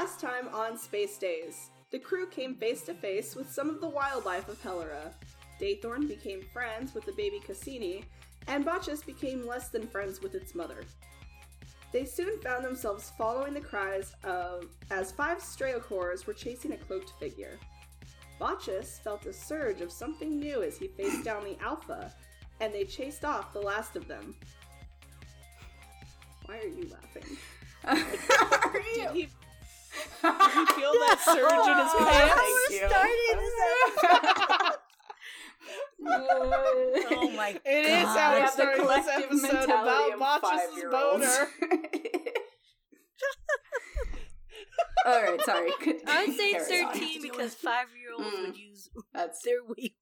Last time on Space Days, the crew came face to face with some of the wildlife of Helera. Daythorn became friends with the baby Cassini, and Botchus became less than friends with its mother. They soon found themselves following the cries of as five Straocores were chasing a cloaked figure. Botchus felt a surge of something new as he faced down the Alpha, and they chased off the last of them. Why are you laughing? Did he, did he feel that surge in his Thank pants? you. oh my god. It is how We we're have the starting this collective episode mentality about of Botchus' five-year-olds. boner. All right, sorry. Could, I would say carry on. 13 because five year olds Mm. would use That's their weave.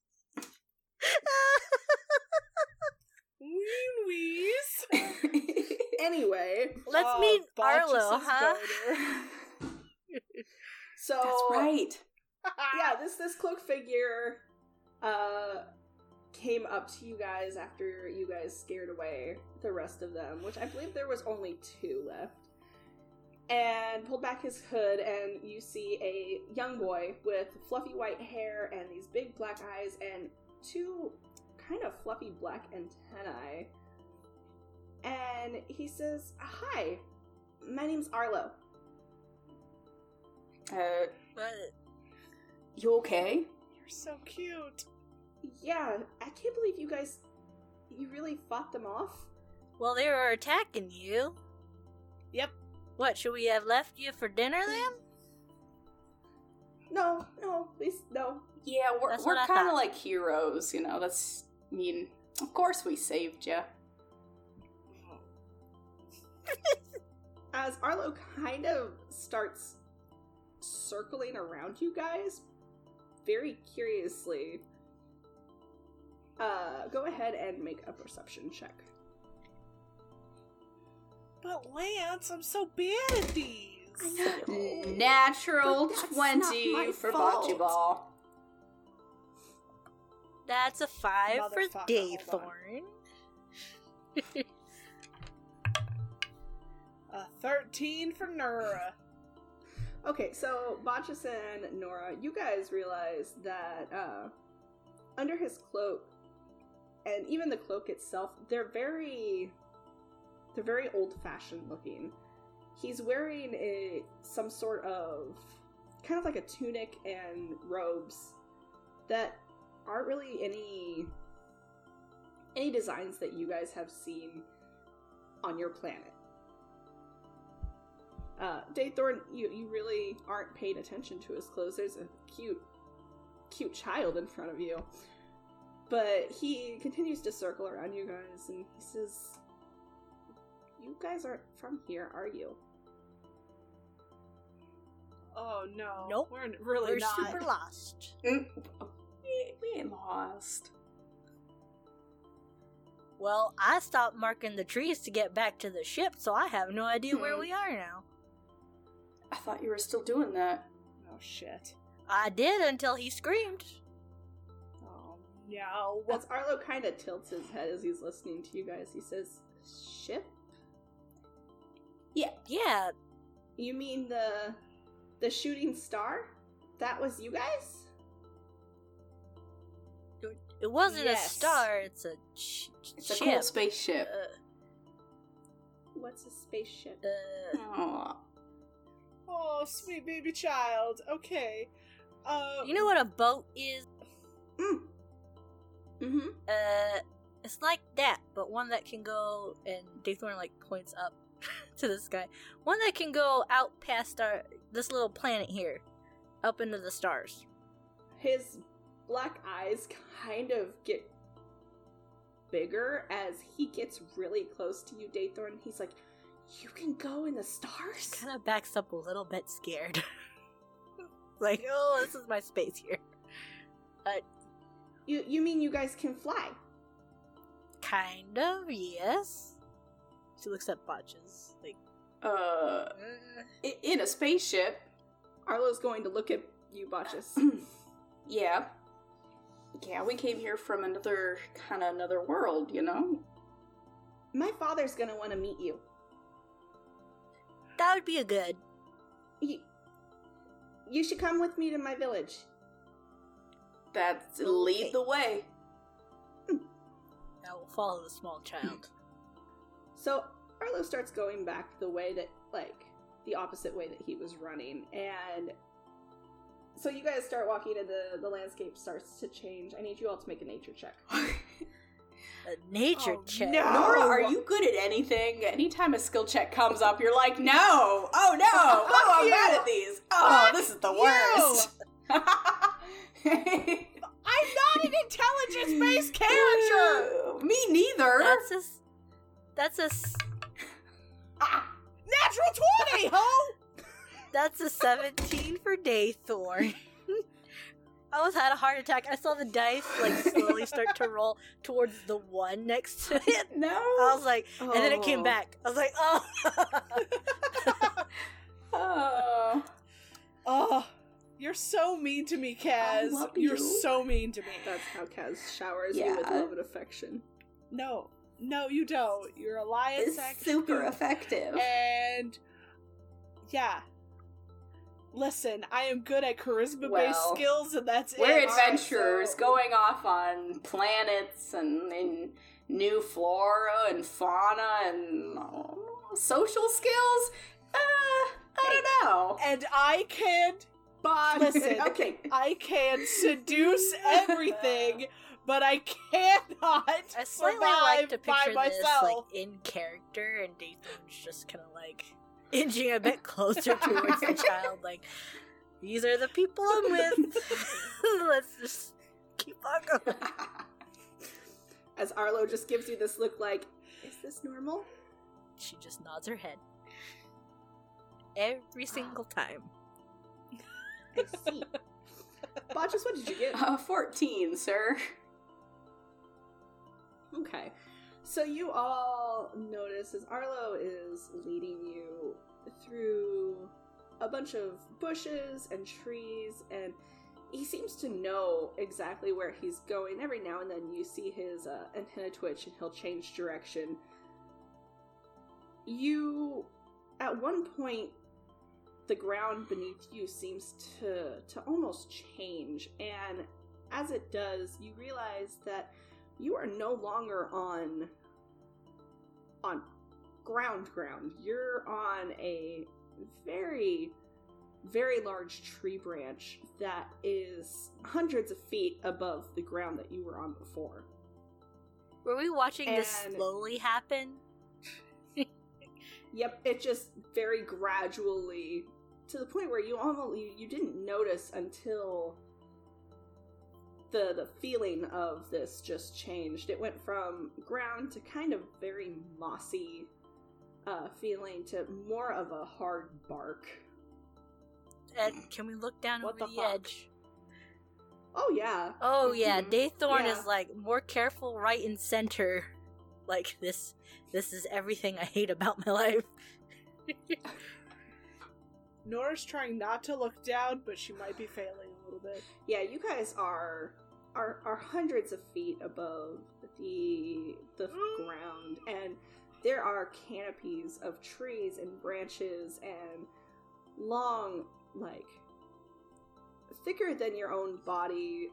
Ween wheeze. Anyway, Let's Oh, meet Botchus' Arlo, huh? So That's right. yeah, this this cloak figure uh came up to you guys after you guys scared away the rest of them, which I believe there was only two left. And pulled back his hood and you see a young boy with fluffy white hair and these big black eyes and two kind of fluffy black antennae. And he says, "Hi. My name's Arlo." Uh, But you okay? You're so cute. Yeah, I can't believe you guys you really fought them off. well, they were attacking you. Yep. What should we have left you for dinner then? No, no, please, no. Yeah, we're That's we're what I kind of thought. like heroes, you know. That's I mean, of course we saved you. As Arlo kind of starts circling around you guys, very curiously, uh, go ahead and make a perception check. But Lance, I'm so bad at these. Natural But that's not twenty for fault. bocce ball. That's a five for Motherfucker, hold. Daythorn. A 13 for Nora. Okay, so Botchus and Nora, you guys realize that uh, under his cloak, and even the cloak itself, they're very, they're very old-fashioned looking. He's wearing a some sort of kind of like a tunic and robes that aren't really any any designs that you guys have seen on your planet. Uh, Daythorn, you, you really aren't paying attention to his clothes. There's a cute, cute child in front of you. But he continues to circle around you guys and he says, You guys aren't from here, are you? Oh no. Nope. We're really not. We're not. super lost. Mm, We, we ain't lost. Well, I stopped marking the trees to get back to the ship, so I have no idea where Hmm. we are now. I thought you were still doing that. Oh shit. I did until he screamed. Oh no. As Arlo kind of tilts his head as he's listening to you guys, he says, Ship? Yeah. Yeah, You mean the the shooting star? That was you guys? it wasn't Yes. a star, it's a sh- It's a cool spaceship. Uh, What's a spaceship? uh, Aw. Oh, sweet baby child. Okay. Uh you know what a boat is? Mm. Mm-hmm. Uh, it's like that, but one that can go and Daythorn like points up to the sky. One that can go out past our this little planet here, up into the stars. his black eyes kind of get bigger as he gets really close to you, Daythorn. He's like, You can go in the stars? Kind of backs up a little bit scared. like, oh, this is my space here. You you mean you guys can fly? Kind of, yes. She looks at botches. Like, Uh, uh, in a spaceship. Arlo's going to look at you, botches. yeah. Yeah, we came here from another kind of another world, you know. My father's gonna want to meet you. That would be a good. you. you should come with me to my village. That's lead the way. I will follow the small child. So Arlo starts going back the way that, like, the opposite way that he was running, and so you guys start walking, and the the landscape starts to change. I need you all to make a nature check. A nature Oh, check. no. Nora, are you good at anything? Anytime a skill check comes up, you're like, no! Oh no! Oh, I'm you. bad at these! Oh, Fuck this is the worst! I'm not an intelligence-based character. Me neither. That's a. s- That's a. s- Ah. Natural twenty, ho! That's a 17 for Daythorn. I almost had a heart attack. I saw the dice like slowly start to roll towards the one next to it. no. I was like, and then it came Oh. back. I was like, oh. Oh. Oh, you're so mean to me, Kaz. love You're you. so mean to me. That's how Kaz showers you with love and affection. No, no, you don't. You're a lion It's super effective. And yeah. Listen, I am good at charisma based Well, skills, and that's it. We're adventurers so- going off on planets and, and new flora and fauna and uh, social skills. Uh, I don't know. And I can But Listen. okay. I can seduce everything, but I cannot I slightly survive like to by picture this myself. like in character, and Daythorn's just kind of like inching a bit closer towards the child. Like, these are the people I'm with. Let's just keep on going. As Arlo just gives you this look like, is this normal? She just nods her head every single time. I see. Botches, what did you get? Uh, 14, sir. Okay. So you all notice as Arlo is leading you through a bunch of bushes and trees, and he seems to know exactly where he's going. Every now and then you see his uh, antenna twitch and he'll change direction. You, at one point, the ground beneath you seems to to almost change, and as it does, you realize that you are no longer on on ground ground you're on a very very large tree branch that is hundreds of feet above the ground that you were on before Were we watching this slowly happen? yep it just very gradually to the point where you almost you, you didn't notice until the the feeling of this just changed it went from ground to kind of very mossy uh, feeling to more of a hard bark Ed, can we look down What over the the, edge? oh yeah Oh yeah, Mhm. Daythorn Yeah. is like more careful right and center. Like this this is everything I hate about my life. Nora's trying not to look down, but she might be failing little bit. yeah you guys are are are hundreds of feet above the the mm. ground and there are canopies of trees and branches and long like thicker than your own body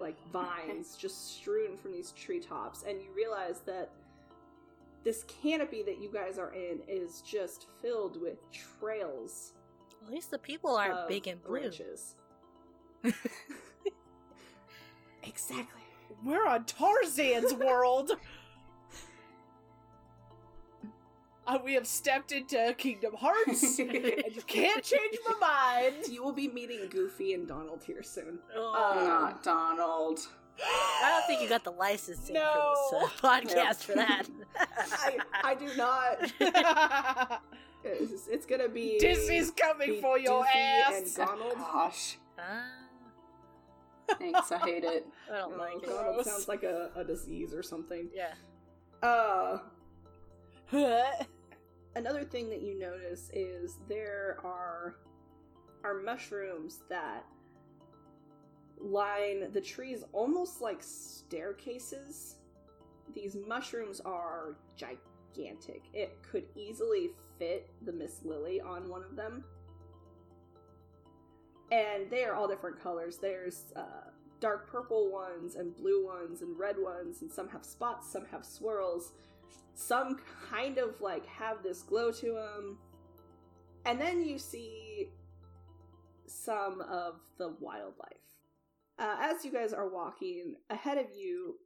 like vines just strewn from these treetops and you realize that this canopy that you guys are in is just filled with trails At least the people aren't big and blue. branches. exactly. We're on Tarzan's world. Uh, we have stepped into Kingdom Hearts, and you can't change my mind. You will be meeting Goofy and Donald here soon. Oh, Uh, Not Donald. I don't think you got the licensing No. for this uh, podcast for that. I, I do not. It's, it's gonna be Disney's coming be for your Doofy ass. And Donald. Gosh. Ah, Thanks, I hate it. I don't Oh, like it. Donald Gross. sounds like a, a disease or something. Yeah. Uh, another thing that you notice is there are are mushrooms that line the trees almost like staircases. These mushrooms are gigantic. It could easily fit the Miss Lily on one of them. And they are all different colors. There's uh, dark purple ones, and blue ones, and red ones, and some have spots, some have swirls. Some kind of like have this glow to them. And then you see some of the wildlife. Uh, as you guys are walking, ahead of you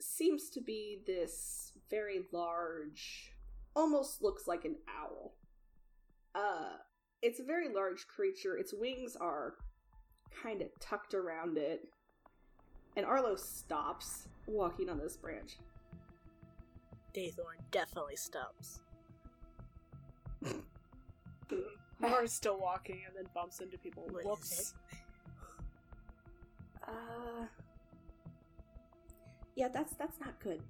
seems to be this very large, almost looks like an owl. Uh, it's a very large creature. Its wings are kind of tucked around it. And Arlo stops walking on this branch. Daythorn definitely stops. Nora's still walking and then bumps into people. What is Whoops. Uh Yeah, that's that's not good.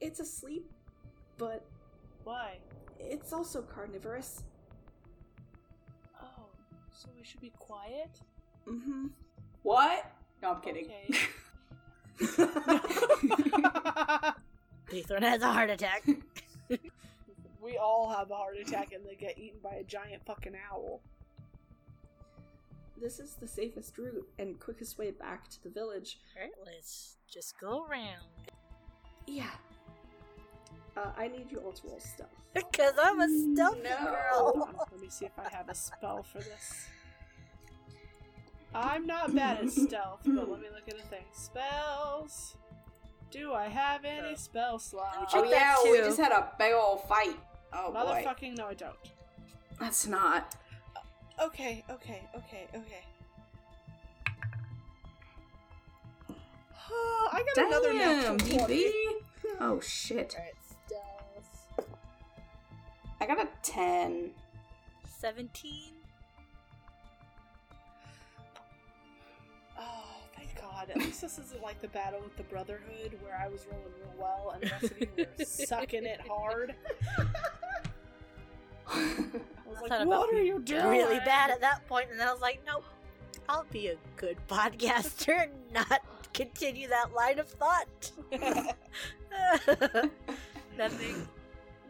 It's asleep, but Why? it's also carnivorous. So we should be quiet? Mm-hmm. What? No, I'm kidding. Okay. Daythorn has a heart attack. we all have a heart attack and they get eaten by a giant fucking owl. This is the safest route and quickest way back to the village. Alright, let's just go around. Yeah. Uh, I need you all to roll stealth. Because I'm a stealthy No. Girl. on, let me see if I have a spell for this. I'm not bad at stealth, but let me look at the thing. Spells. Do I have any Oh. spell slots? oh that yeah, we just had a big old fight. Oh boy. Motherfucking no, I don't. That's not. Okay, okay, okay, okay. Oh, I got another Damn, natural 20. DB. Oh shit. Alright, stealth. I got a 10. 17. Oh, thank God. At least this isn't like the battle with the Brotherhood where I was rolling real well and the rest of you were sucking it hard. I was I like, what are you doing? Really bad at that point, and then I was like, nope. I'll be a good podcaster and not continue that line of thought. Nothing.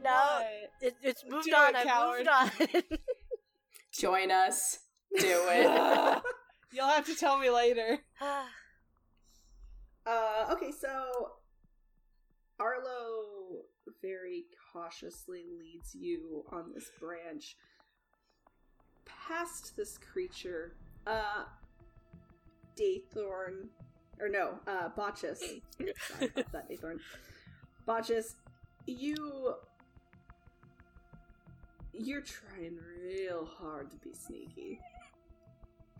No, What? It, it's moved Do on. it, I moved on. Join us. Do it. You'll have to tell me later. Uh, okay, so Arlo very cautiously leads you on this branch past this creature. Uh, Daythorn, or no, uh, Botchus. Sorry about that, Daythorn. Botchus, you. You're trying real hard to be sneaky.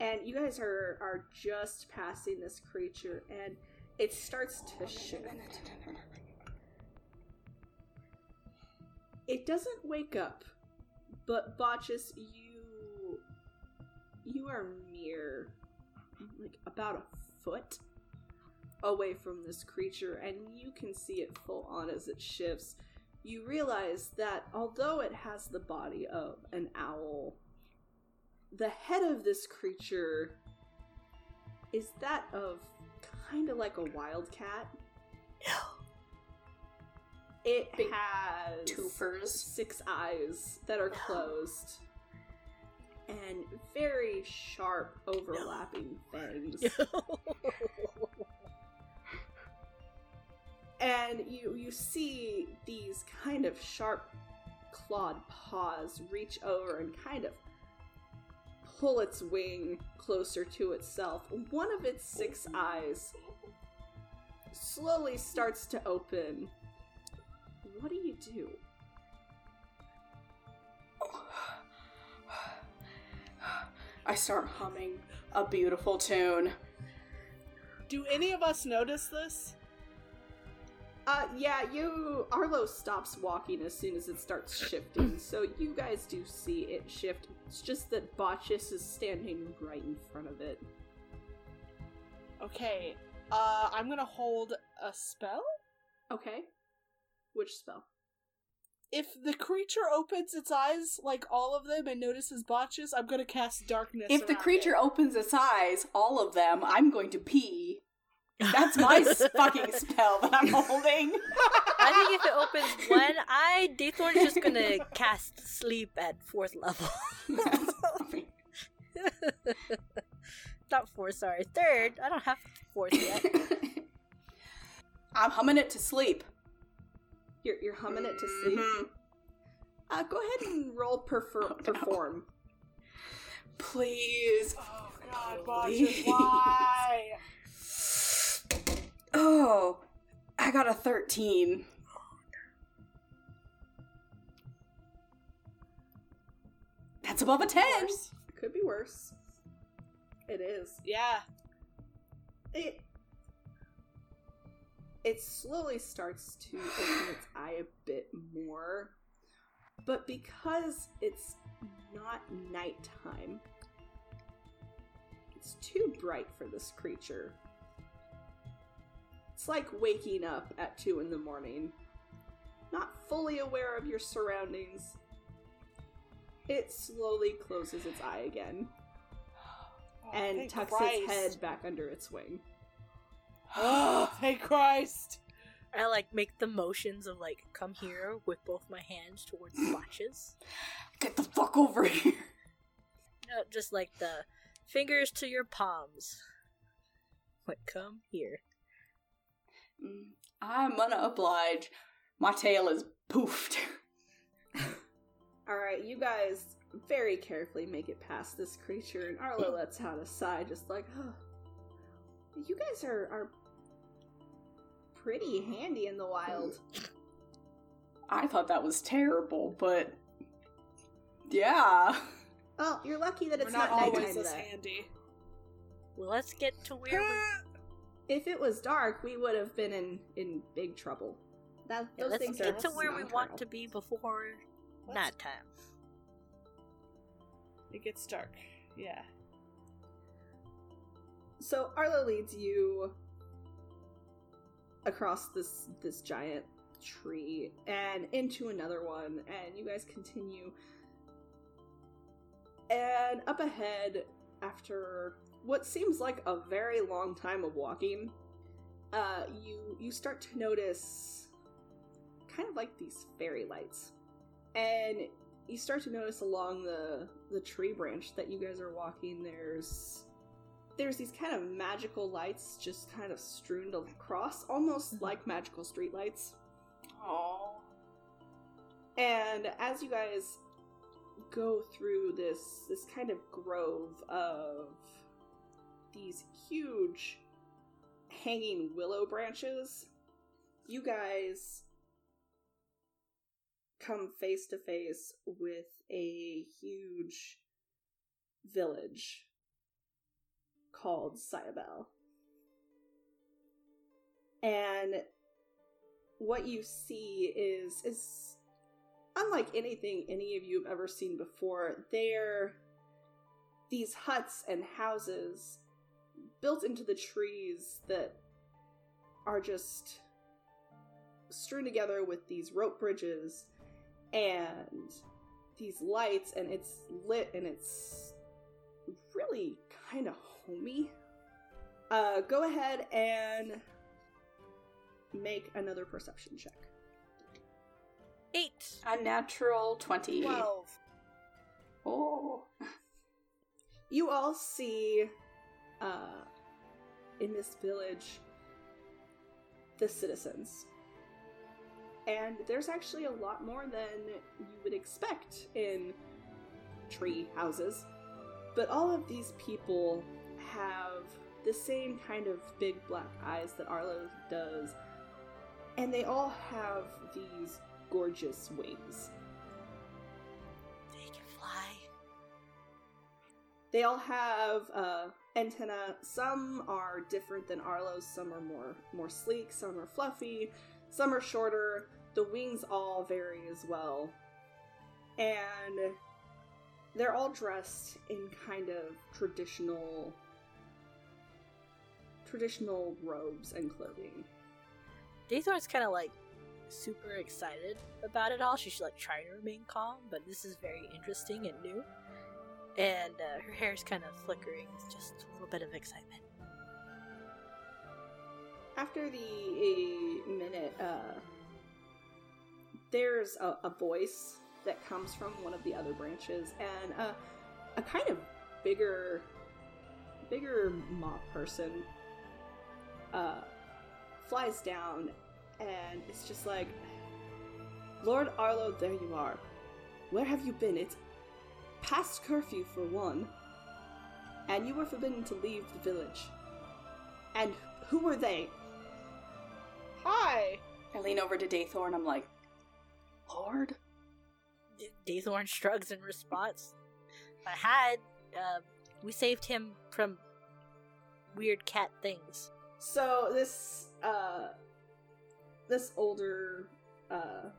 And you guys are are just passing this creature, and it starts to shift. It doesn't wake up, but Botchus, you you are mere like about a foot away from this creature, and you can see it full on as it shifts. You realize that although it has the body of an owl, the head of this creature is that of kind of like a wildcat. No. It Big has Twofers. six eyes that are closed and very sharp overlapping fangs. and you you see these kind of sharp clawed paws reach over and kind of pull its wing closer to itself. One of its six eyes slowly starts to open. What do you do? I start humming a beautiful tune. Do any of us notice this? Uh, yeah, you. Arlo stops walking as soon as it starts shifting, so you guys do see it shift. It's just that Botchus is standing right in front of it. Okay, uh, I'm gonna hold a spell. Okay. Which spell? If the creature opens its eyes, like all of them, and notices botches, I'm gonna cast darkness. If the creature it. opens its eyes, all of them, I'm going to pee. That's my fucking spell that I'm holding. I think if it opens one eye, Daythorn's just gonna cast sleep at fourth level. Not four, sorry. Third. I don't have fourth yet. I'm humming it to sleep. You're, you're humming it to sleep. Mhm. Uh, go ahead and roll prefer- Oh, no. perform. Please. Oh God, Please. Botches, why? Oh, I got a 13. That's above a 10. Worse. Could be worse. It is. Yeah. It it slowly starts to open its eye a bit more. But because it's not nighttime, it's too bright for this creature. It's like waking up at 2 in the morning, not fully aware of your surroundings. It slowly closes its eye again Oh, and thank tucks Christ. its head back under its wing. Oh, thank Christ. I like make the motions of like come here with both my hands towards the botches. Get the fuck over here. No, just like the fingers to your palms. Like come here. Mm, I'm gonna oblige. My tail is poofed. Alright, you guys very carefully make it past this creature, and Arlo lets out a sigh, just like, oh, you guys are, are pretty handy in the wild. I thought that was terrible, but yeah. Well, you're lucky that it's We're not, not, always nighttime this then. handy. Well, let's get to where we. If it was dark, we would have been in, in big trouble. That, Yeah, those let's things get are to where we want to be before Let's- nighttime. It gets dark. Yeah. So Arlo leads you across this this giant tree and into another one, and you guys continue. And up ahead, after what seems like a very long time of walking, uh, you you start to notice kind of like these fairy lights, and you start to notice along the the tree branch that you guys are walking. There's there's these kind of magical lights just kind of strewn across, almost like magical streetlights. Oh. And as you guys go through this this kind of grove of these huge hanging willow branches, you guys come face to face with a huge village called Sayabel. And what you see is is unlike anything any of you have ever seen before. They're these huts and houses built into the trees that are just strewn together with these rope bridges and these lights and it's lit and it's really kind of homey. Uh, go ahead and make another perception check. Eight. A natural 20. Twelve. Oh. You all see, uh, in this village, the citizens. And there's actually a lot more than you would expect in tree houses. But all of these people have the same kind of big black eyes that Arlo does. And they all have these gorgeous wings. They all have uh, antenna. Some are different than Arlo's. Some are more more sleek. Some are fluffy. Some are shorter. The wings all vary as well, and they're all dressed in kind of traditional traditional robes and clothing. Daythorn's kind of like super excited about it all. She's like trying to remain calm, but this is very interesting and new. And uh, her hair's kind of flickering. It's just a little bit of excitement. After the a minute, uh, there's a, a voice that comes from one of the other branches, and uh, a kind of bigger, bigger moth person uh, flies down, and it's just like, Lord Arlo, there you are. Where have you been? It's past curfew for one, and you were forbidden to leave the village. And who were they? Hi. I lean over to Daythorn. I'm like, Lord. D- Daythorn shrugs in response. I had. Uh, we saved him from weird cat things. So this uh this older uh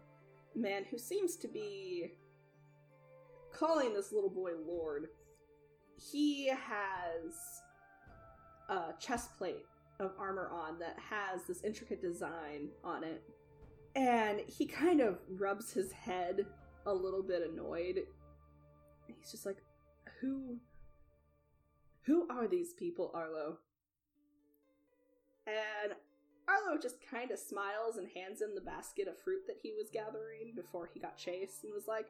man who seems to be calling this little boy lord he has a chest plate of armor on that has this intricate design on it. And he kind of rubs his head a little bit annoyed. He's just like who who are these people arlo? And Arlo just kind of smiles and hands him the basket of fruit that he was gathering before he got chased and was like,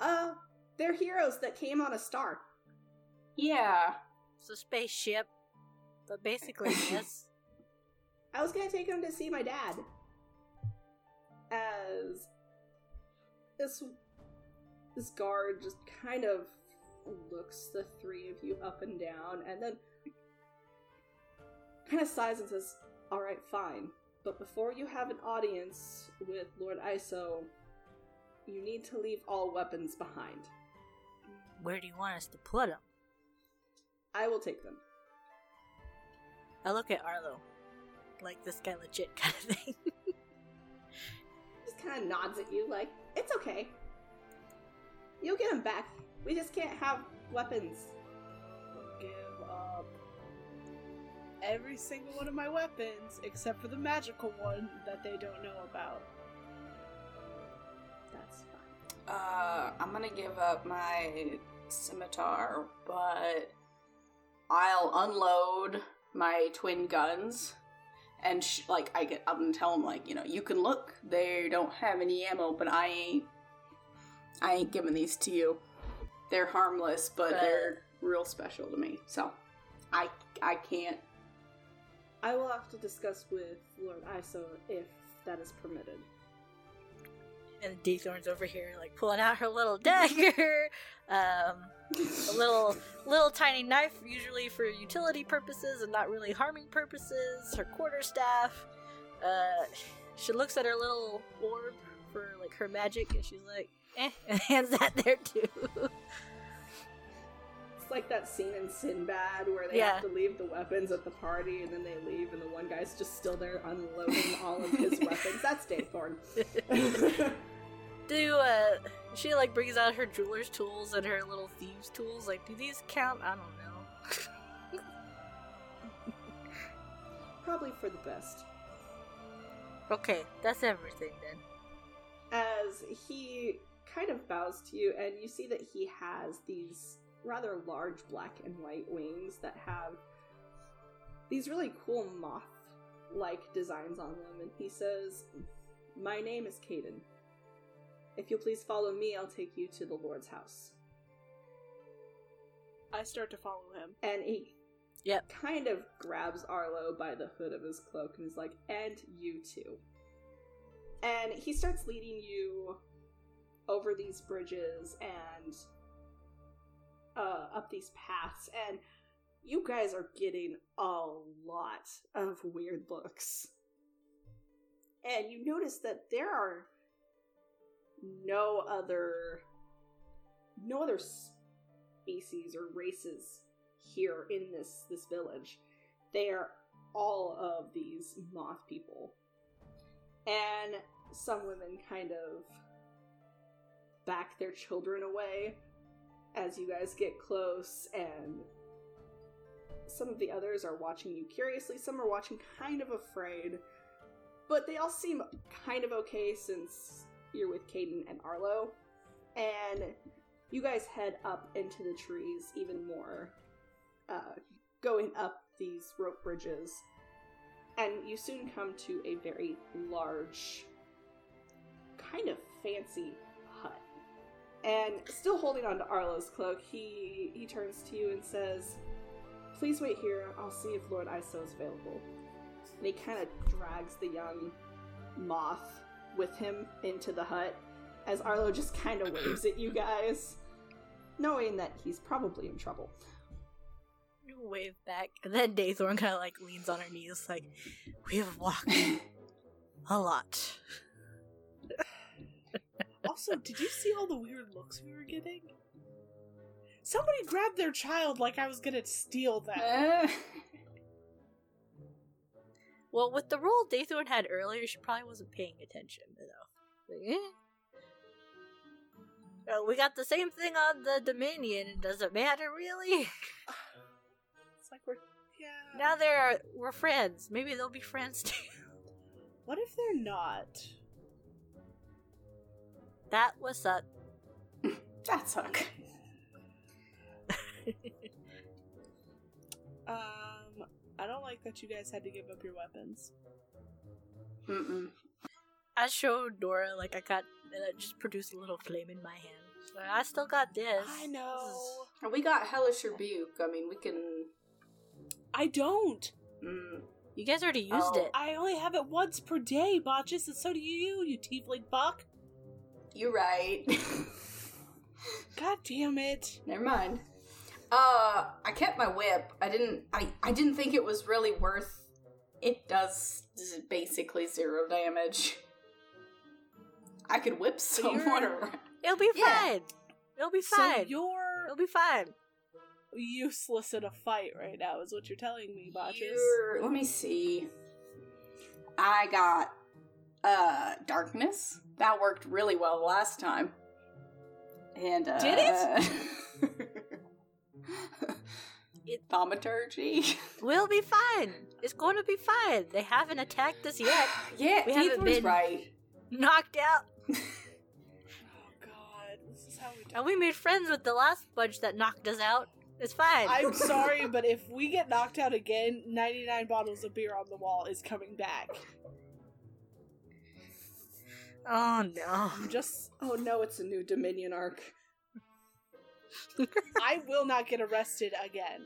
uh, they're heroes that came on a star. Yeah. It's a spaceship, but basically, yes. I was gonna take him to see my dad. As this this guard just kind of looks the three of you up and down and then kind of sighs and says, Alright, fine. But before you have an audience with Lord Iso, you need to leave all weapons behind. Where do you want us to put them? I will take them. I look at Arlo. Like this guy legit kind of thing. Just kind of nods at you, like, it's okay. You'll get them back. We just can't have weapons. Give up every single one of my weapons except for the magical one that they don't know about. Uh, I'm gonna give up my scimitar, but I'll unload my twin guns. And sh- like I get, up and tell them like, you know, you can look. They don't have any ammo, but I ain't, I ain't giving these to you. They're harmless, but Uh. they're real special to me. So, I, I can't. I will have to discuss with Lord Iso if that is permitted. And Daythorn's over here, like pulling out her little dagger, um, a little little tiny knife, usually for utility purposes and not really harming purposes. Her quarterstaff. Uh, she looks at her little orb for like her magic, and she's like, "Eh," and hands that there too. It's like that scene in Sinbad where they Yeah. have to leave the weapons at the party and then they leave and the one guy's just still there unloading all of his weapons. That's Daythorn. Do uh, she like brings out her jeweler's tools and her little thieves' tools? Like, do these count? I don't know. Probably for the best. okay, that's everything then. As he kind of bows to you, and you see that he has these rather large black and white wings that have these really cool moth like designs on them, and he says, My name is Caden. If you'll please follow me, I'll take you to the Lord's house. I start to follow him. And he Yep. kind of grabs Arlo by the hood of his cloak and is like, and you too. And he starts leading you over these bridges and uh, up these paths, and you guys are getting a lot of weird looks. And you notice that there are no other no other species or races here in this this village. They are all of these moth people. And some women kind of back their children away as you guys get close and some of the others are watching you curiously, some are watching kind of afraid. But they all seem kind of okay since you're with Caden and Arlo. And you guys head up into the trees even more, uh, going up these rope bridges. And you soon come to a very large, kind of fancy hut. And still holding on to Arlo's cloak, he he turns to you and says, "Please wait here. I'll see if Lord Iso is available." And he kind of drags the young moth with him into the hut as Arlo just kind of waves at you guys, knowing that he's probably in trouble. Wave back, and then Daythorn kind of like leans on her knees, like, "We have walked a lot." Also, did you see all the weird looks we were getting? Somebody grabbed their child like I was gonna steal them. Well, with the role Daythorn had earlier, she probably wasn't paying attention enough. Like, eh. Uh, we got the same thing on the Dominion. It Does it matter really? It's like we're yeah. now they're we're friends. Maybe they'll be friends too. what if they're not? That was a that suck. Um, I don't like that you guys had to give up your weapons. Mm-mm. I showed Dora like I got uh, just produced a little flame in my hand. But I still got this. I know. We got hellish rebuke. I mean, we can. I don't. Mm, You guys already used Oh. it. I only have it once per day, Botches, and so do you, you tiefling buck. you're right. God damn it. Never mind. Uh, I kept my whip. I didn't. I I didn't think it was really worth. It does basically zero damage. I could whip someone around. It'll be Yeah. fine. It'll be fine. So you're It'll be fine. useless in a fight right now, is what you're telling me, Botches. Let me see. I got uh darkness. That worked really well last time. And uh Did it? Thaumaturgy. We'll be fine. It's going to be fine. They haven't attacked us yet. yeah, We haven't been- right. Knocked out. Oh god, this is how we do And we made friends with the last bunch that knocked us out. It's fine. I'm sorry, but if we get knocked out again, 99 bottles of beer on the wall is coming back. Oh no. I'm just Oh no, it's a new Dominion arc. I will not get arrested again.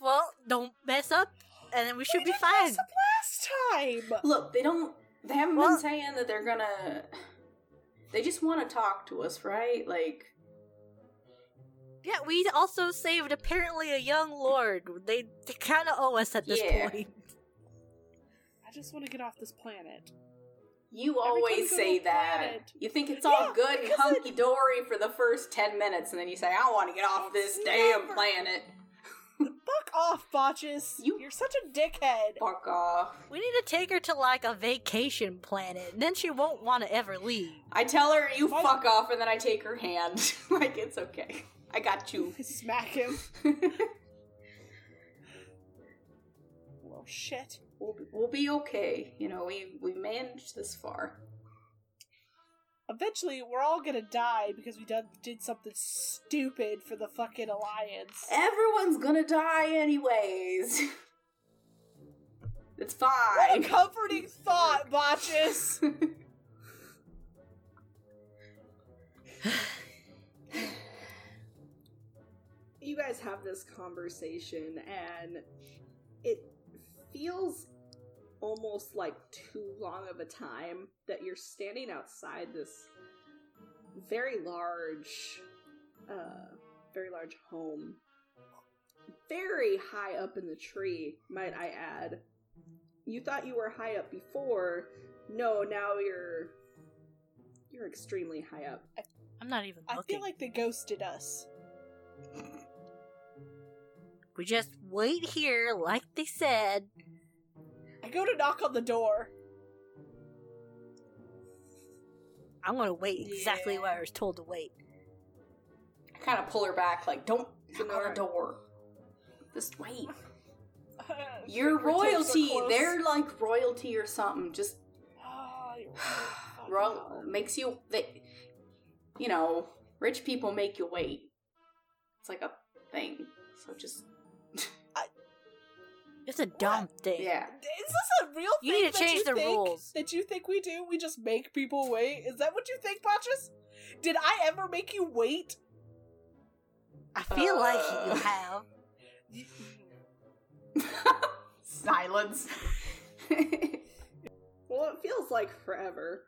Well, don't mess up, and then we should We be did fine. mess up last time. Look, they don't. They haven't Well- been saying that they're gonna. They just want to talk to us, right? Like, Yeah, we also saved apparently a young lord. They, they kind of owe us at this Yeah. point. I just want to get off this planet. You time always say that. planet- You think it's all Yeah, good and hunky dory for the first ten minutes, and then you say, "I want to get off this It's damn never- planet." Fuck off, Botches. You- You're such a dickhead. Fuck off. We need to take her to like a vacation planet, and then she won't want to ever leave. I tell her you Why- fuck off, and then I take her hand. like it's okay. I got you. Smack him. Shit. we'll, be, we'll be okay. You know, we we managed this far. Eventually, we're all gonna die because we done, did something stupid for the fucking alliance. Everyone's gonna die anyways. It's fine. What a fine. comforting thought, Botches. you guys have this conversation and it feels almost like too long of a time that you're standing outside this very large uh very large home very high up in the tree might i add you thought you were high up before no now you're you're extremely high up I'm not even looking. I looking. feel like they ghosted us. we just wait here, like they said. I go to knock on the door. I'm gonna wait exactly Yeah. where I was told to wait. I kind of pull her back, like, don't knock on the door. Just wait. Uh, You're royalty. They're like royalty or something. Just ro- makes you. They, you know, rich people make you wait. It's like a thing. So just It's a dumb thing. Yeah. Is this a real You thing You need to change the rules. That you think we do? We just make people wait? Is that what you think, Botches? Did I ever make you wait? I feel like Uh. you have. Silence. Well, it feels like forever.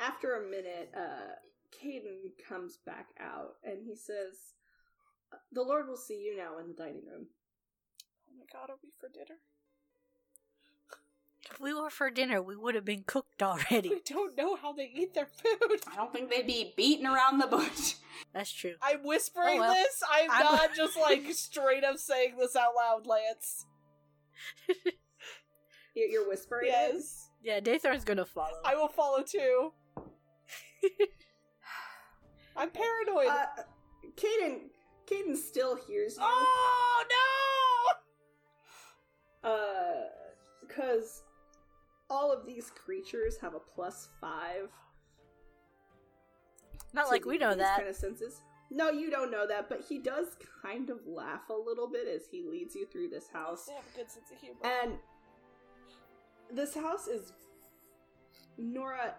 After a minute, uh, Caden comes back out and he says, "The Lord will see you now in the dining room." Oh my god, are we for dinner? If we were for dinner, we would have been cooked already. We don't know how they eat their food. I don't think they'd be beating around the bush. That's true. I'm whispering Oh, well. this. I'm, I'm- not just like straight up saying this out loud, Lance. You- You're whispering. it? Yes. Yeah, Daythorn's gonna follow. I will follow too. I'm paranoid. Uh, Caden, Caden still hears you. oh no! Uh, because all of these creatures have a plus five. Not like we know these that. kind of senses. No, you don't know that, but he does kind of laugh a little bit as he leads you through this house. They have a good sense of humor. And this house is Nora,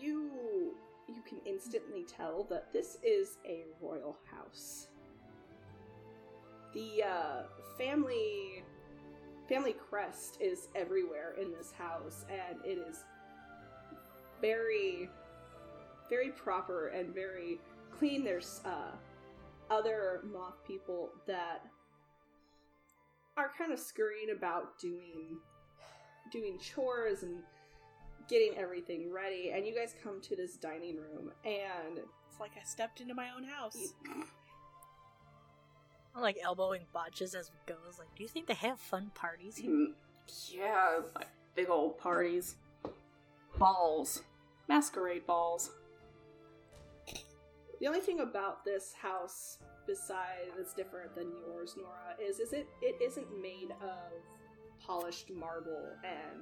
you you can instantly tell that this is a royal house. The uh, family family crest is everywhere in this house, and it is very very proper and very clean. There's uh, other moth people that are kind of scurrying about doing doing chores and getting everything ready and you guys come to this dining room and It's like I stepped into my own house. I'm like elbowing botches as we go. I was like, do you think they have fun parties here? Mm, yeah, like big old parties. Balls. Masquerade balls. the only thing about this house besides that's different than yours nora is is it it isn't made of polished marble and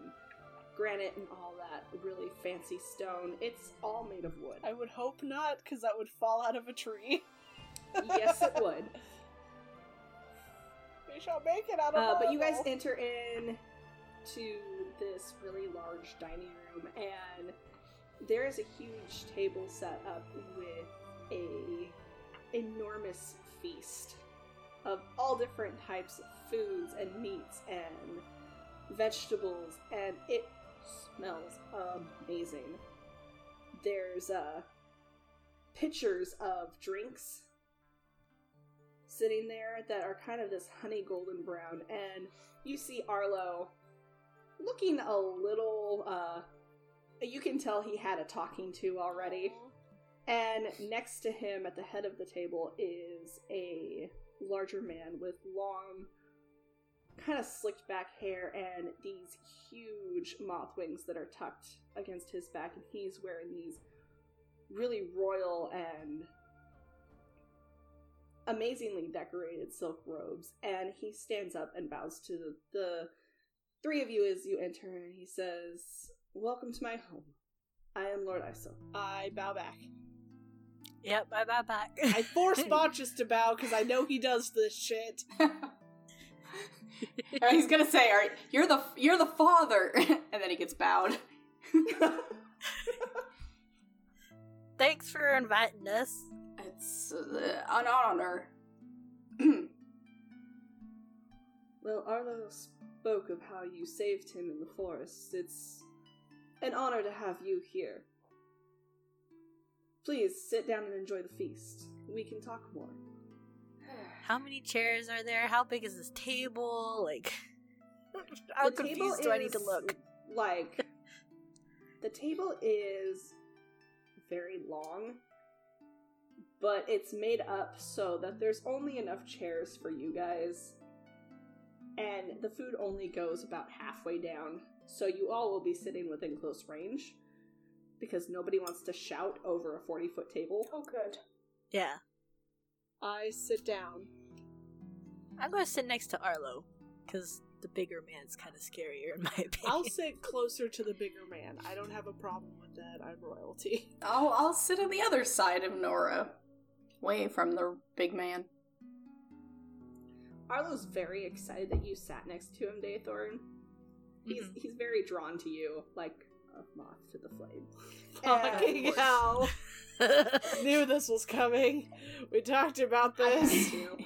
granite and all that really fancy stone it's all made of wood I would hope not, because that would fall out of a tree. yes it would We shall make it out of Uh, but you guys enter in to this really large dining room, and there is a huge table set up with a enormous feast of all different types of foods and meats and vegetables, and it smells amazing. There's uh, pitchers of drinks sitting there that are kind of this honey golden brown and you see arlo looking a little uh you can tell he had a talking to already. And next to him at the head of the table is a larger man with long kind of slicked back hair and these huge moth wings that are tucked against his back and he's wearing these really royal and amazingly decorated silk robes and he stands up and bows to the, the three of you as you enter and he says welcome to my home i am lord iso I bow back. Yep, I bow back. I force Botches to bow because I know he does this shit. Or he's gonna say, "All right, you're the you're the father," and then he gets bowed. Thanks for inviting us. Uh, an honor. well arlo spoke of how you saved him in the forest it's an honor to have you here please sit down and enjoy the feast we can talk more How many chairs are there? How big is this table? Like, how The confused do I need to look? Like, the table is very long, but it's made up so that there's only enough chairs for you guys, and the food only goes about halfway down, so you all will be sitting within close range because nobody wants to shout over a 40 foot table. oh, good. Yeah. I sit down. I'm gonna sit next to Arlo, because the bigger man's kind of scarier in my opinion. I'll sit closer to the bigger man. I don't have a problem with that. I'm royalty. I'll I'll sit on the other side of Nora, away from the big man. Arlo's very excited that you sat next to him, Daythorn. He's Mhm. he's very drawn to you, like a moth to the flame. Fucking hell. Knew this was coming. We talked about I had this. to.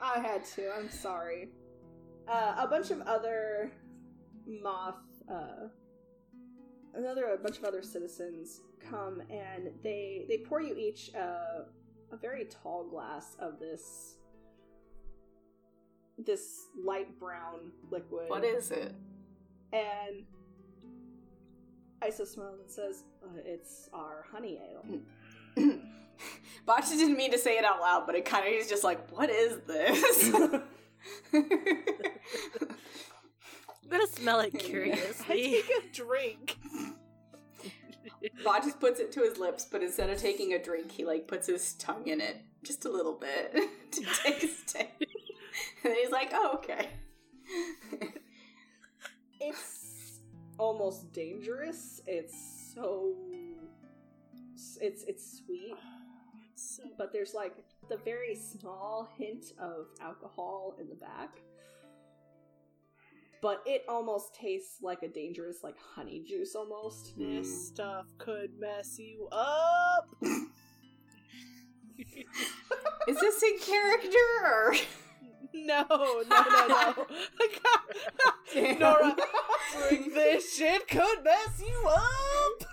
I had to. I'm sorry. Uh, a bunch of other moth, uh, another a bunch of other citizens come and they they pour you each uh, a very tall glass of this this light brown liquid. What is it? And Isa smiles and says, uh, "It's our honey ale." Botcha didn't mean to say it out loud, but it kind of is just like, what is this? I'm gonna smell it I curiously. take a drink. Bot just puts it to his lips, but instead of taking a drink, he like puts his tongue in it just a little bit to taste it. and he's like, "Oh, okay." it's almost dangerous. It's so it's it's sweet, So but there's like the very small hint of alcohol in the back. But it almost tastes like a dangerous like honey juice almost. this stuff could mess you up. Is this in character? Or... No, no, no, no. Damn. Nora, drink this shit could mess you up.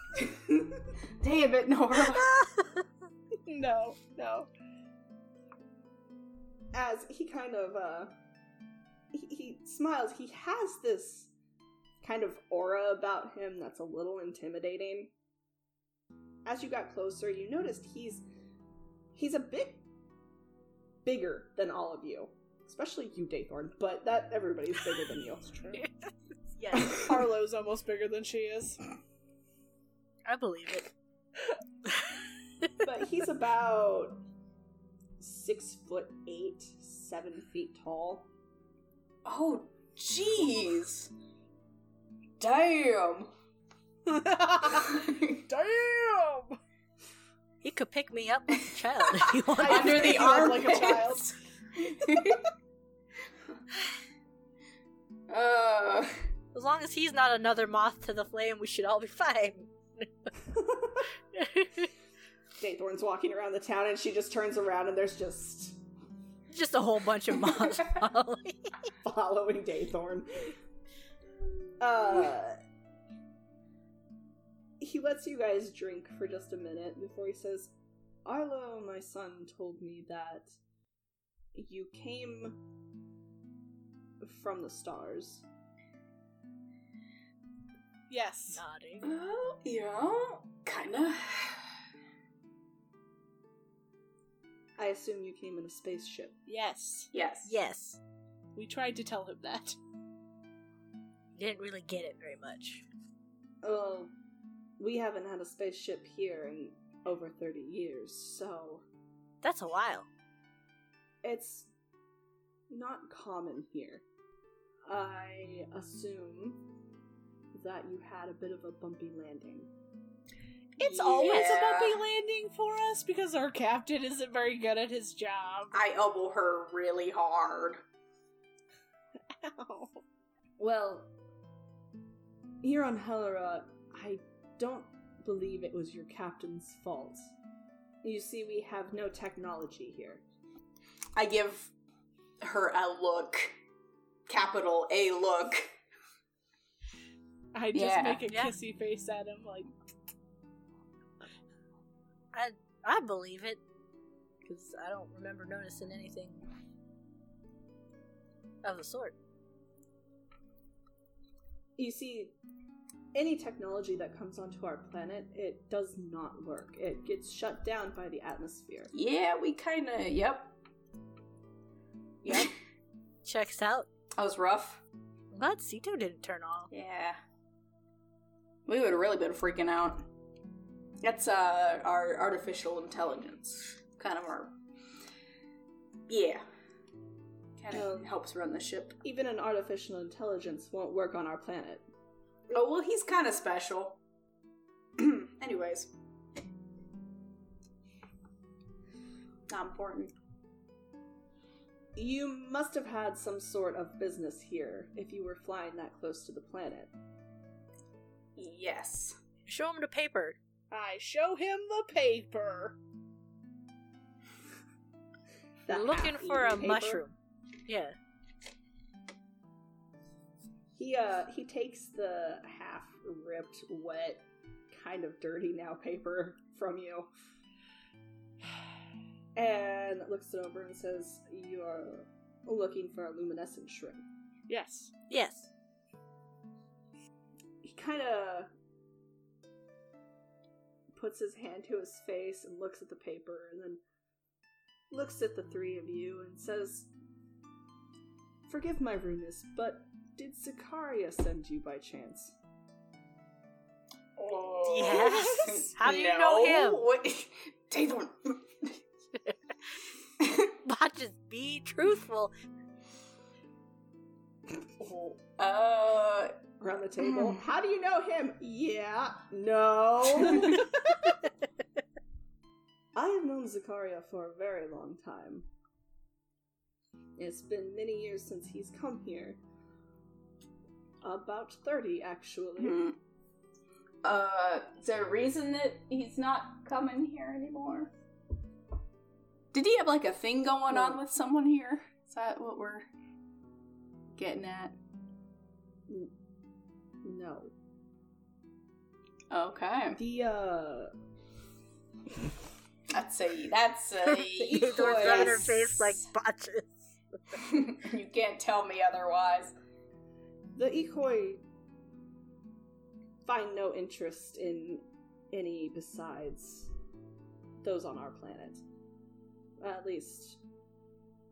Damn it, Nora. No, no. As he kind of uh he, he smiles, he has this kind of aura about him that's a little intimidating. As you got closer, you noticed he's he's a bit bigger than all of you. Especially you, Daythorn, but that everybody's bigger than you. yes, Arlo's almost bigger than she is. I believe it. but he's about six foot eight, seven feet tall. Oh, jeez. Damn. Damn! He could pick me up like a child if he wanted. Under the pick arm like a child. uh, As long as he's not another moth to the flame, we should all be fine. Daythorn's walking around the town and she just turns around and there's just Just a whole bunch of moths following. following Daythorn. Uh he lets you guys drink for just a minute before he says, Arlo, my son, told me that you came from the stars. Yes. Nodding. uh, yeah, kinda. I assume you came in a spaceship. Yes. Yes. Yes. We tried to tell him that. Didn't really get it very much. Oh, we haven't had a spaceship here in over 30 years, so That's a while. it's not common here. I assume that you had a bit of a bumpy landing. It's always a Yeah. bumpy landing for us because our captain isn't very good at his job. I elbow her really hard. Ow. Well, here on Helera, I don't believe it was your captain's fault. You see, we have no technology here. I give her a look. Capital A look. I just Yeah. make a Yeah. kissy face at him, like, I I believe it because I don't remember noticing anything of the sort. You see, any technology that comes onto our planet, it does not work. It gets shut down by the atmosphere. Yeah, we kinda, yep. Yep. Checks out. that was rough. I'm glad Sito didn't turn off. Yeah. We would have really been freaking out. That's uh our artificial intelligence. Kind of our Yeah. Kind of Um, helps run the ship. Even an artificial intelligence won't work on our planet. Oh well he's kinda special. Anyways. Not important. You must have had some sort of business here if you were flying that close to the planet. Yes. Show him the paper. I show him the paper. That Looking for a paper. mushroom. Yeah. He uh he takes the half ripped, wet, kind of dirty now paper from you. And looks it over and says, You are looking for a luminescent shrimp. Yes. Yes. He kinda puts his hand to his face and looks at the paper and then looks at the three of you and says, Forgive my rudeness, but did Zakaria send you by chance? Yes. How do you know him? What? Taylor. But just be truthful. uh, Around the table. Mm. How do you know him? Yeah, no. I have known Zakaria for a very long time. It's been many years since he's come here. About 30, actually. hmm. uh, is there a reason that he's not coming here anymore? Did he have like a thing going on with someone here? Is that what we're getting at? No. Okay, The, uh. that's a that's a The Thor's Ecoy. her face like botches. you can't tell me otherwise. The Ekoi find no interest in any besides those on our planet. At least,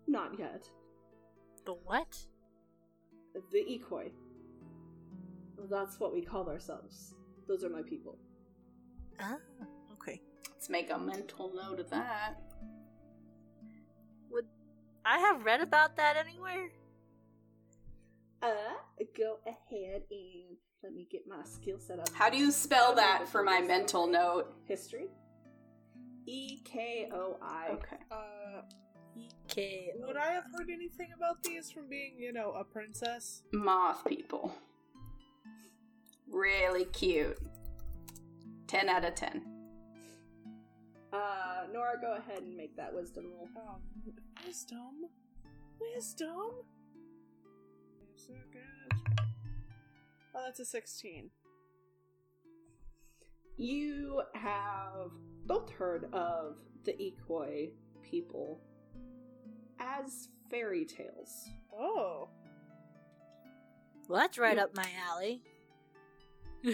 not yet. The what? The Ekoi. That's what we call ourselves. Those are my people. Ah, okay. Let's make a mental note of that. Would I have read about that anywhere? Uh, go ahead and let me get my skill set up. How do you spell that for my mental note? History? E K O I. Okay. Uh, Okay. would I have heard anything about these from being, you know, a princess? Moth people. Really cute. 10 out of 10. Uh, Nora, go ahead and make that wisdom roll. Um, wisdom? Wisdom? Wait a second. Oh, that's a 16. You have both heard of the Ekoi people as fairy tales. Oh. Well, that's right up my alley.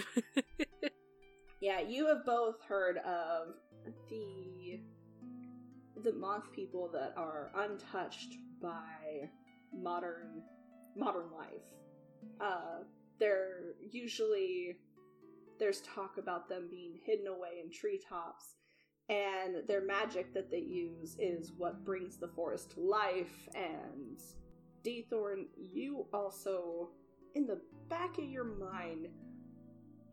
Yeah, you have both heard of the the moth people that are untouched by modern modern life. Uh, they're usually there's talk about them being hidden away in treetops, and their magic that they use is what brings the forest to life. And Daythorn, you also, in the back of your mind,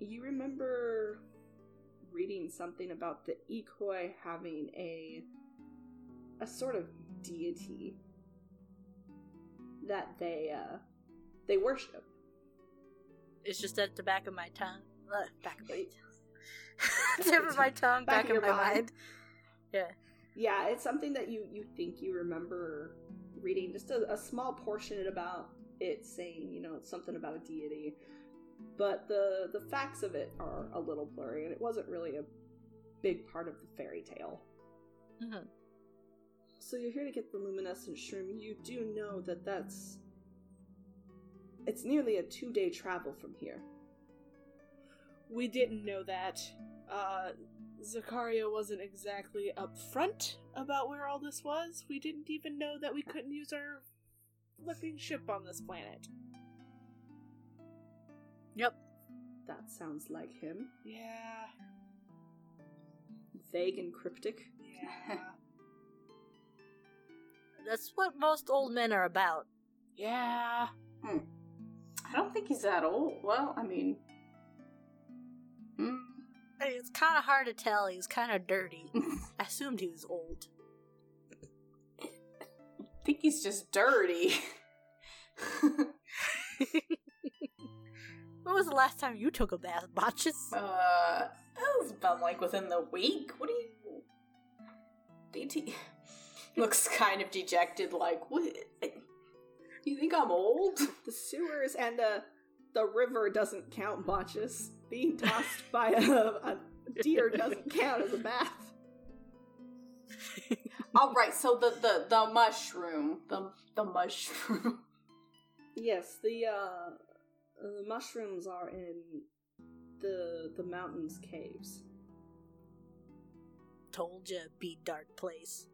you remember reading something about the Ekoi having a a sort of deity that they uh they worship. It's just at the back of my tongue. Uh, back of my tongue. Tip of my tongue, Back back, of my mind. mind. Yeah. Yeah, it's something that you you think you remember reading just a, a small portion about it saying, you know, something about a deity. But the the facts of it are a little blurry and it wasn't really a big part of the fairy tale. Mhm. So you're here to get the luminescent shroom. You do know that that's it's nearly a 2-day travel from here. We didn't know that. Uh, Zakaria wasn't exactly upfront about where all this was. We didn't even know that we couldn't use our flipping ship on this planet. Yep. That sounds like him. Yeah, Vague and cryptic. yeah, That's what most old men are about. yeah. Hmm. I don't think he's that old. Well, I mean. hmm. It's kind of hard to tell. He's kind of dirty. I assumed he was old. I think he's just dirty. when was the last time you took a bath, Botches? uh, that was about like within the week. What do you. DT looks kind of dejected, like, what? You think I'm old? The sewers and the the river doesn't count botches. Being tossed by a, a deer doesn't count as a bath. All right, so the the the mushroom, the the mushroom. Yes, the uh Uh, the mushrooms are in the the mountains caves. Told you, be dark place.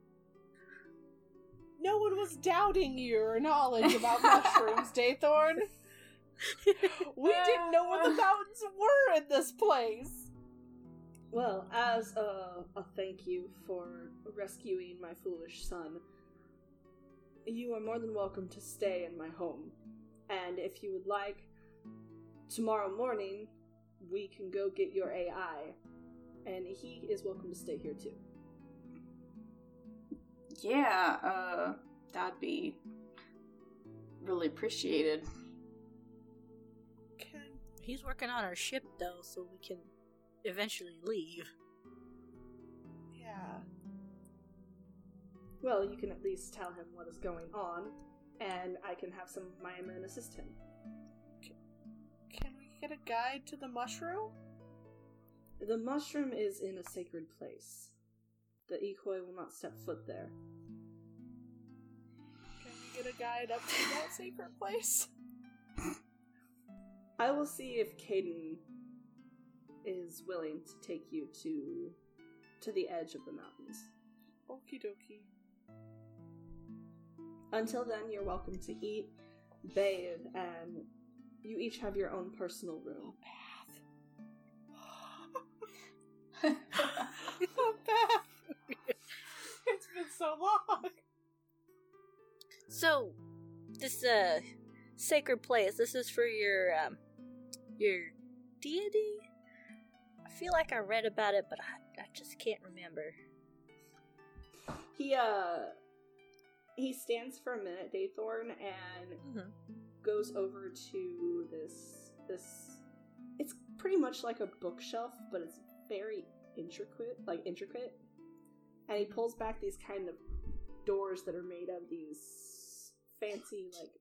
No one was doubting your knowledge about mushrooms, Daythorn. We didn't know where the mountains were in this place. Well, as a, a thank you for rescuing my foolish son, you are more than welcome to stay in my home. And if you would like, tomorrow morning we can go get your AI, and he is welcome to stay here too. Yeah, uh, that'd be really appreciated. Can He's working on our ship, though, so we can eventually leave. yeah. Well, you can at least tell him what is going on, and I can have some of my men assist him. Get a guide to the mushroom? The mushroom is in a sacred place. The Ekoi will not step foot there. Can we get a guide up to that sacred place? I will see if Caden is willing to take you to to the edge of the mountains. Okie dokie. Until then, you're welcome to eat, bathe, and you each have your own personal room. A bath. a bath. it's been so long. So, this uh sacred place. This is for your um your deity. I feel like I read about it, but I, I just can't remember. He uh he stands for a minute, Daythorn, and Mhm. Goes over to this this it's pretty much like a bookshelf, but it's very intricate, like intricate. And he pulls back these kind of doors that are made of these fancy like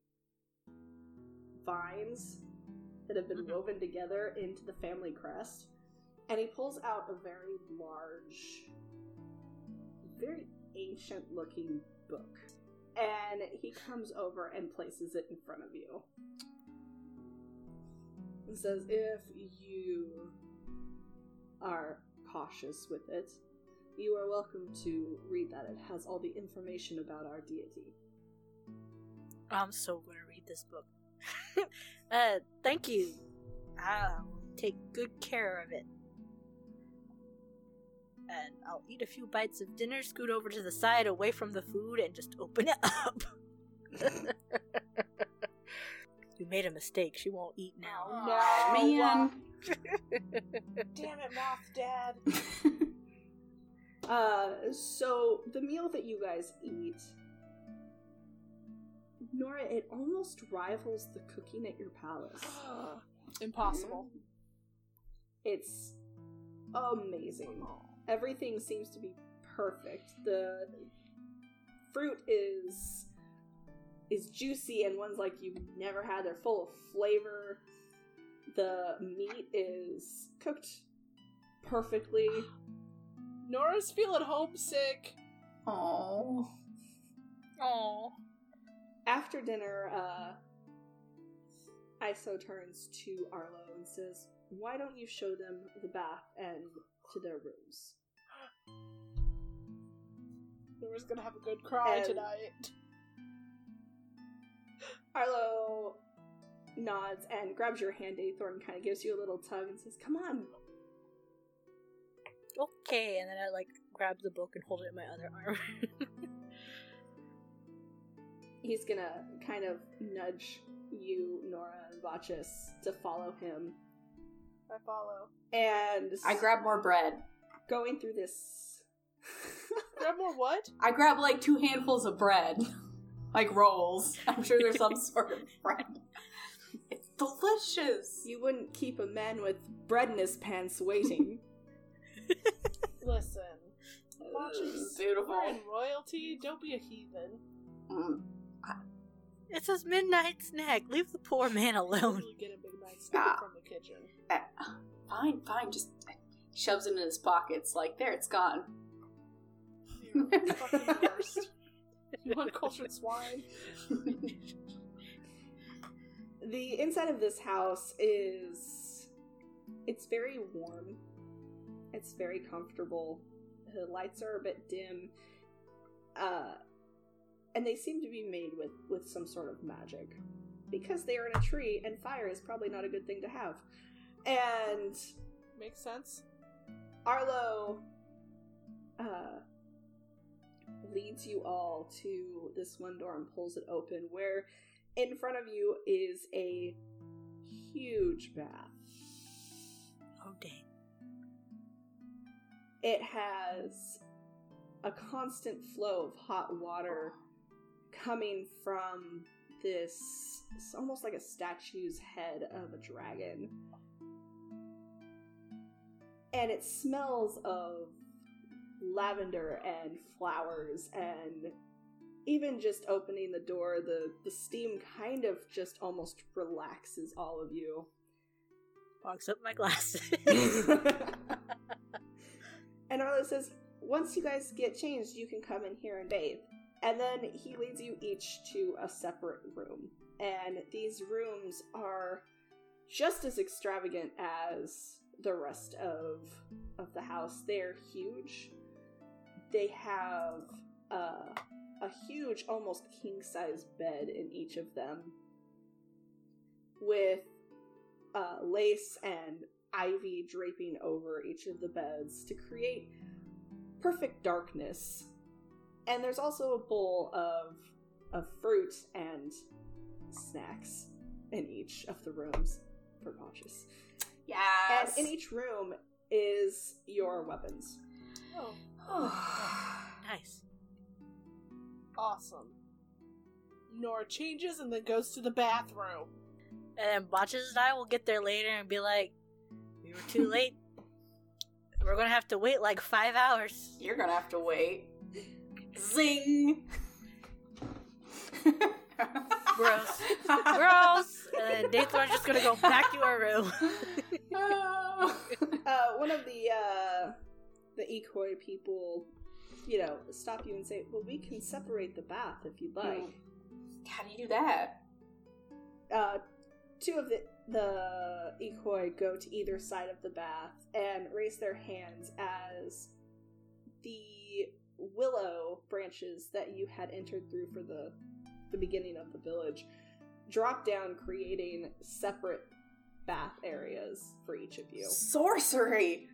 vines that have been Mhm. woven together into the family crest. And he pulls out a very large, very ancient looking book. And he comes over and places it in front of you. It says, if you are cautious with it, you are welcome to read that. It has all the information about our deity. I'm so gonna read this book. uh, thank you. I'll take good care of it. And I'll eat a few bites of dinner, scoot over to the side away from the food, and just open it up. you made a mistake. She won't eat now. Aw, No. man. Damn it, Moth Dad. Uh, so the meal that you guys eat, Nora, it almost rivals the cooking at your palace. Impossible. It's amazing. Everything seems to be perfect. The fruit is is juicy and ones like you've never had. They're full of flavor. The meat is cooked perfectly. Nora's feeling homesick. Oh. Oh. After dinner, uh, Iso turns to Arlo and says, Why don't you show them the bath and to their rooms? Nora's gonna have a good cry And- tonight. Arlo nods and grabs your hand, Daythorn, kind of gives you a little tug and says, Come on. Okay, and then I like grab the book and hold it in my other arm. He's gonna kind of nudge you, Nora, and Botches to follow him. I follow. And I grab more bread. going through this. Grab more what? I grab like two handfuls of bread. like rolls. I'm sure there's some sort of bread. It's delicious. You wouldn't keep a man with bread in his pants waiting. Listen, Ugh, Botches. beautiful. we're in royalty. Don't be a heathen. Mm. It's his midnight snack. Leave the poor man alone. Get a big night snack Ah. from the kitchen. Uh, fine, fine. Just shoves it in his pockets. Like there, it's gone. You're the fucking worst. You uncultured swine. the inside of this house is it's very warm it's very comfortable the lights are a bit dim uh and they seem to be made with with some sort of magic because they are in a tree and fire is probably not a good thing to have and Makes sense. Arlo uh, leads you all to this one door and pulls it open, where in front of you is a huge bath. Oh dang. It has a constant flow of hot water coming from this, it's almost like a statue's head of a dragon. And it smells of lavender and flowers and even just opening the door the the steam kind of just almost relaxes all of you Box up my glasses. and Arlo says, once you guys get changed, you can come in here and bathe. And then he leads you each to a separate room. And these rooms are just as extravagant as the rest of of the house. They're huge. They have uh, a huge, almost king size bed in each of them, with uh, lace and ivy draping over each of the beds to create perfect darkness. And there's also a bowl of of fruit and snacks in each of the rooms for Pontius. Yes. And in each room is your weapons. Oh, nice. awesome. Nora changes and then goes to the bathroom. And then Botches and I will get there later and be like, we were too late. We're gonna have to wait like five hours. You're gonna have to wait. Zing. Gross. Gross! And then Daythorn's just gonna go back to our room. Uh, one of the uh, the Ekoi people, you know, stop you and say, "Well, we can separate the bath if you'd like." How do you do that? uh, two of the the Ekoi go to either side of the bath and raise their hands as the willow branches that you had entered through for the the beginning of the village drop down, creating separate bath areas for each of you. Sorcery.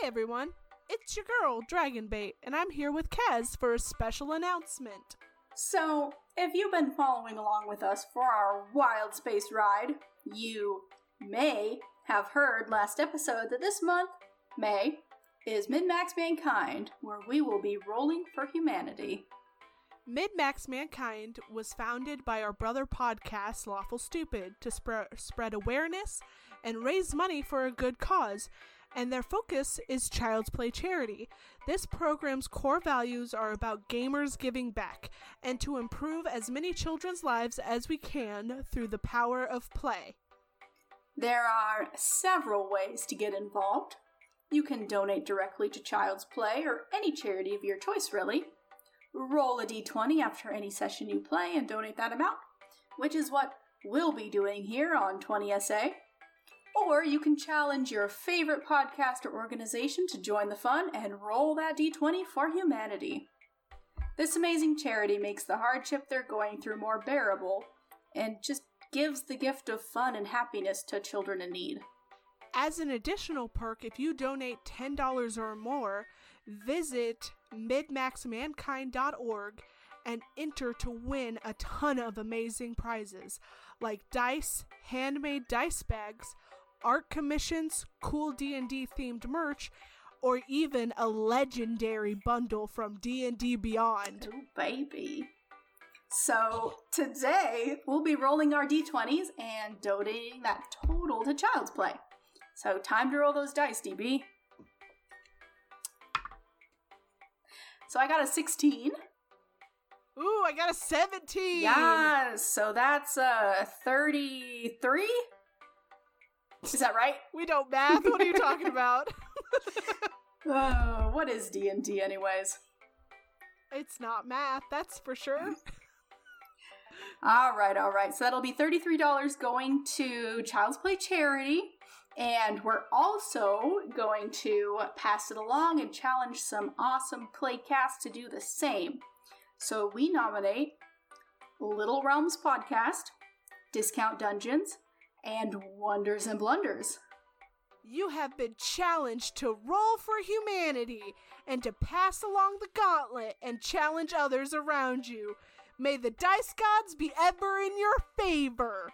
Hey everyone, it's your girl, Dragonbait, and I'm here with Kaz for a special announcement. So, if you've been following along with us for our wild space ride, you may have heard last episode that this month, May, is Min Max Mankind, where we will be rolling for humanity. Mid Max Mankind was founded by our brother podcast, Lawful Stupid, to spre- spread awareness and raise money for a good cause, and their focus is Child's Play Charity. This program's core values are about gamers giving back and to improve as many children's lives as we can through the power of play. There are several ways to get involved. You can donate directly to Child's Play or any charity of your choice, really. Roll a d20 after any session you play and donate that amount, which is what we'll be doing here on 20SA. Or you can challenge your favorite podcast or organization to join the fun and roll that d20 for humanity. This amazing charity makes the hardship they're going through more bearable and just gives the gift of fun and happiness to children in need. As an additional perk, if you donate $10 or more, visit midmaxmankind.org and enter to win a ton of amazing prizes like dice, handmade dice bags, art commissions, cool D&D themed merch, or even a legendary bundle from D&D Beyond. Oh, baby. So today we'll be rolling our d20s and donating that total to Child's Play. So time to roll those dice, DB. So I got a 16. Ooh, I got a 17. Yes, so that's a 33. Is that right? We don't math. What are you talking about? Oh, what is D&D anyways? it's not math, that's for sure. All right, all right. So that'll be $33 going to Child's Play Charity. And we're also going to pass it along and challenge some awesome playcasts to do the same. So we nominate Little Realms Podcast, Discount Dungeons, and Wonders and Blunders. You have been challenged to roll for humanity and to pass along the gauntlet and challenge others around you. May the dice gods be ever in your favor.